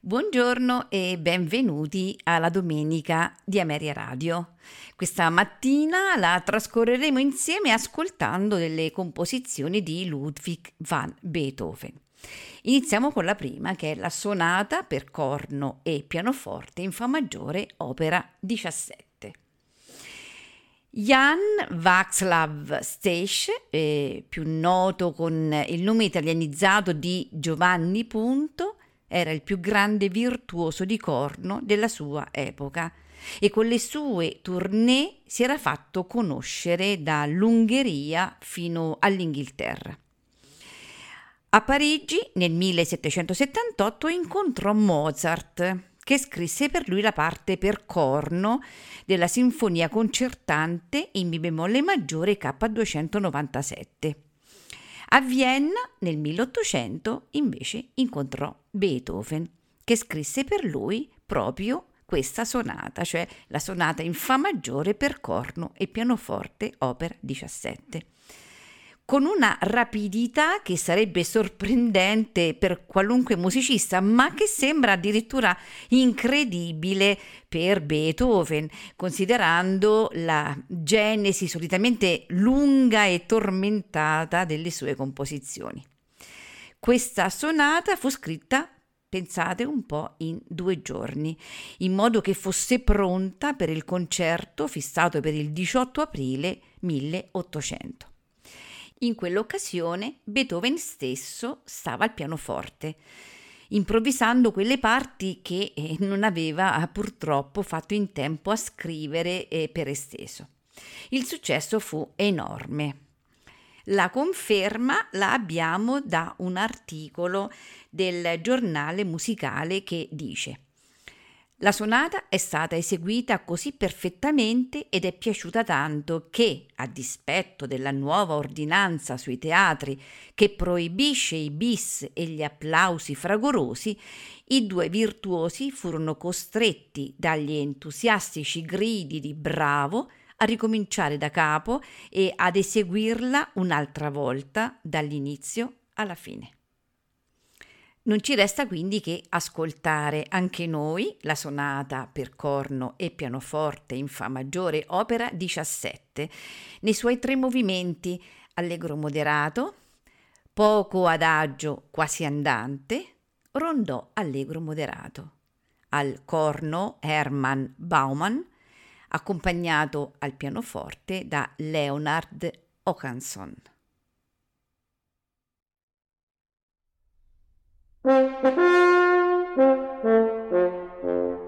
Buongiorno e benvenuti alla domenica di Ameria Radio. Questa mattina la trascorreremo insieme ascoltando delle composizioni di Ludwig van Beethoven. Iniziamo con la prima, che è la sonata per corno e pianoforte in Fa maggiore, opera 17. Jan Václav Stech, eh, più noto con il nome italianizzato di Giovanni Punto, era il più grande virtuoso di corno della sua epoca e con le sue tournée si era fatto conoscere dall'Ungheria fino all'Inghilterra. A Parigi nel 1778 incontrò Mozart, che scrisse per lui la parte per corno della sinfonia concertante in Mi bemolle maggiore K297. A Vienna nel 1800 invece incontrò Beethoven, che scrisse per lui proprio questa sonata, cioè la sonata in Fa maggiore per corno e pianoforte, opera 17 con una rapidità che sarebbe sorprendente per qualunque musicista, ma che sembra addirittura incredibile per Beethoven, considerando la genesi solitamente lunga e tormentata delle sue composizioni. Questa sonata fu scritta pensate un po' in due giorni, in modo che fosse pronta per il concerto fissato per il 18 aprile 1800. In quell'occasione Beethoven stesso stava al pianoforte, improvvisando quelle parti che eh, non aveva eh, purtroppo fatto in tempo a scrivere eh, per esteso. Il successo fu enorme. La conferma la abbiamo da un articolo del giornale musicale che dice la sonata è stata eseguita così perfettamente ed è piaciuta tanto che, a dispetto della nuova ordinanza sui teatri che proibisce i bis e gli applausi fragorosi, i due virtuosi furono costretti dagli entusiastici gridi di bravo a ricominciare da capo e ad eseguirla un'altra volta dall'inizio alla fine. Non ci resta quindi che ascoltare anche noi la sonata per corno e pianoforte in Fa maggiore, opera 17, nei suoi tre movimenti allegro moderato, poco adagio quasi andante, rondò allegro moderato. Al corno Hermann Baumann, accompagnato al pianoforte da Leonard Okanson. Thank you.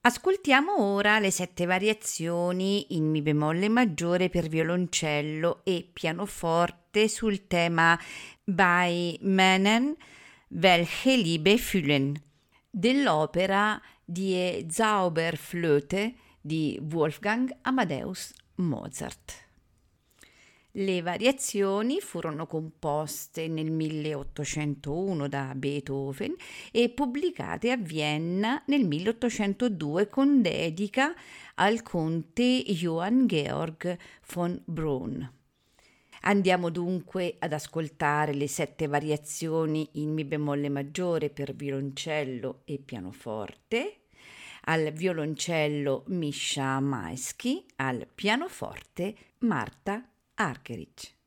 Ascoltiamo ora le sette variazioni in Mi bemolle maggiore per violoncello e pianoforte sul tema Bei Männern welche Liebe fühlen dell'opera Die Zauberflöte di Wolfgang Amadeus Mozart. Le variazioni furono composte nel 1801 da Beethoven e pubblicate a Vienna nel 1802 con dedica al conte Johann Georg von Brunn. Andiamo dunque ad ascoltare le sette variazioni in Mi bemolle maggiore per violoncello e pianoforte, al violoncello Misha Maeschi, al pianoforte Marta Argerich.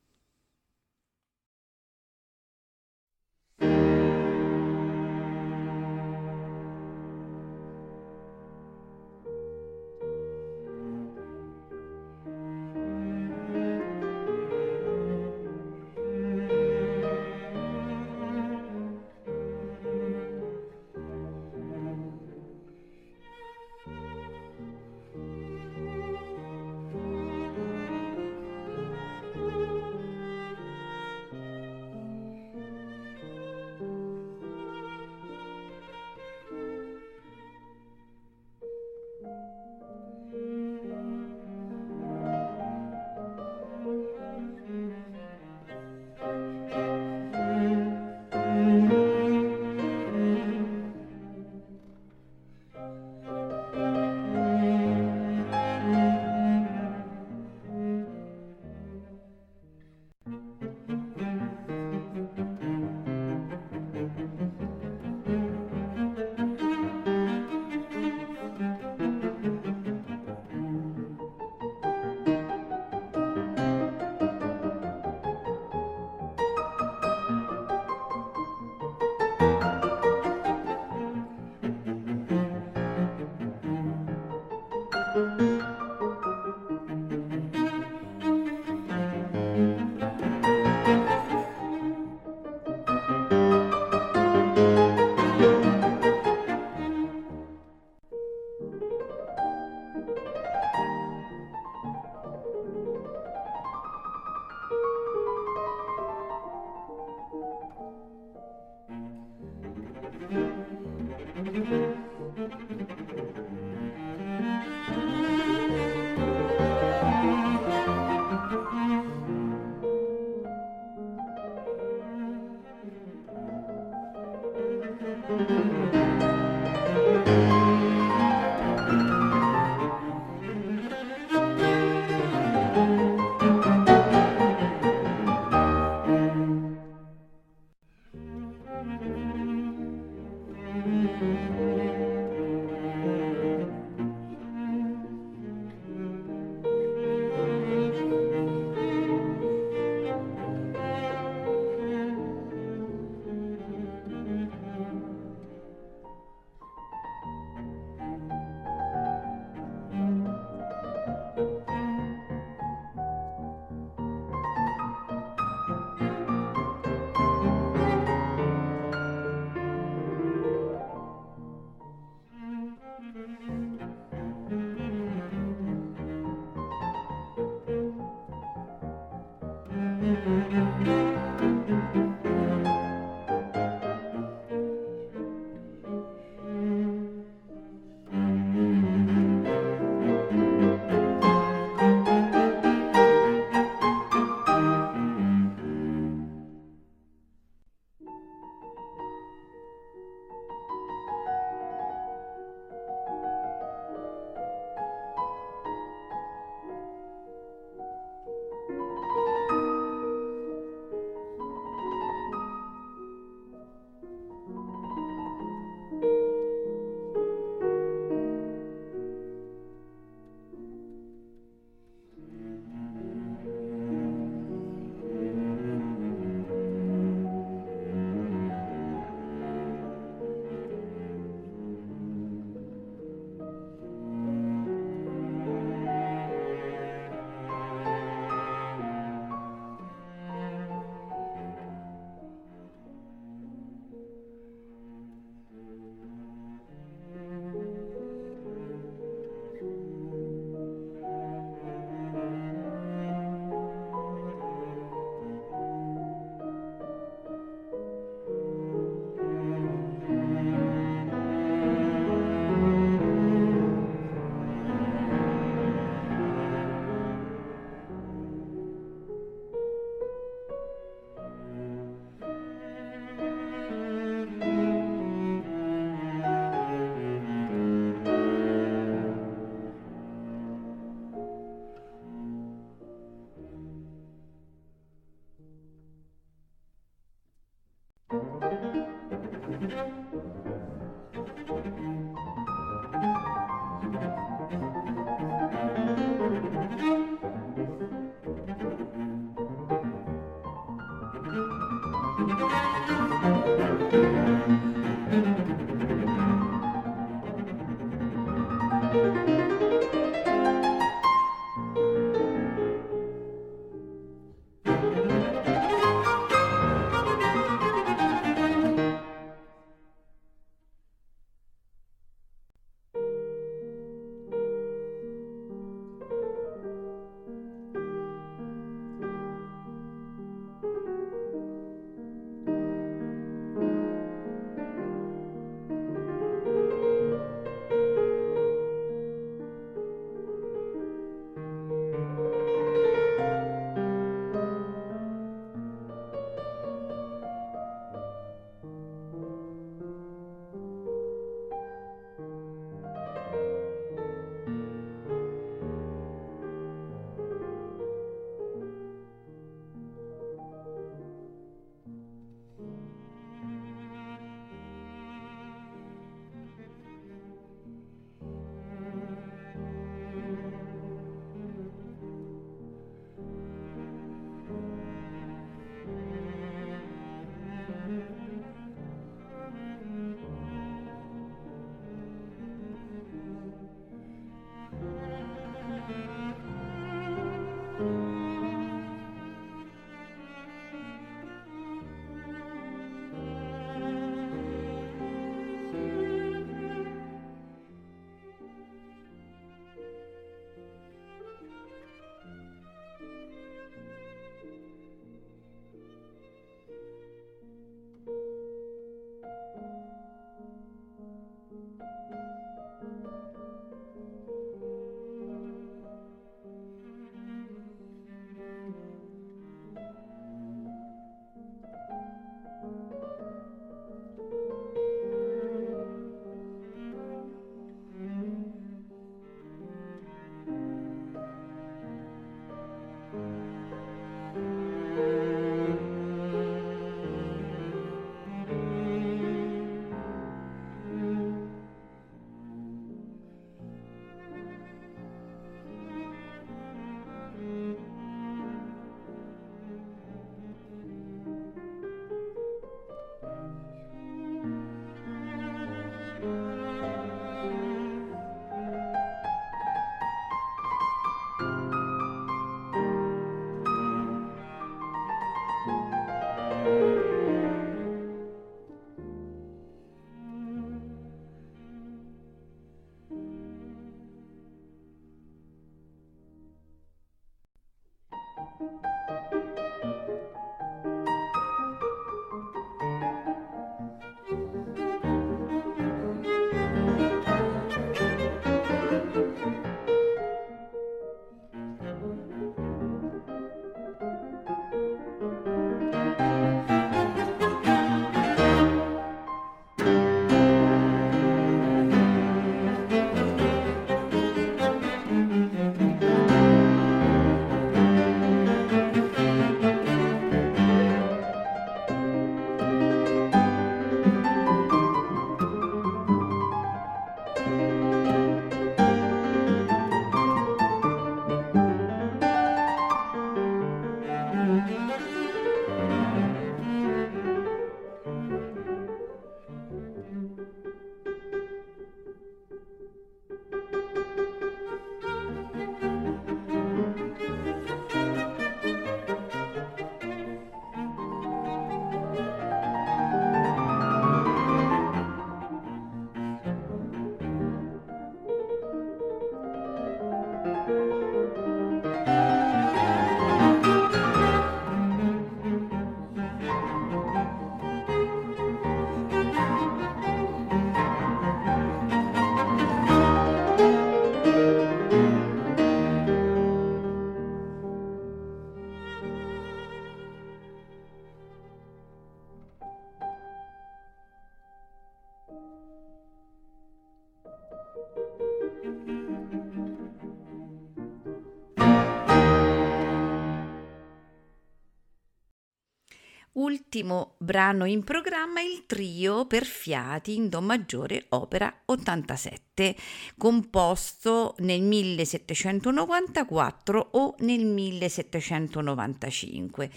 L'ultimo brano in programma il trio per fiati in Do maggiore, opera 87, composto nel 1794 o nel 1795.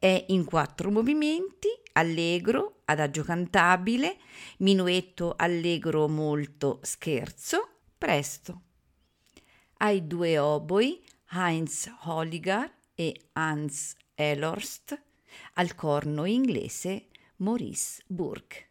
È in quattro movimenti, allegro, adagio cantabile, minuetto allegro molto scherzo, presto. Ai due oboi, Heinz Holligar e Hans Elorst, al corno inglese Maurice Burke.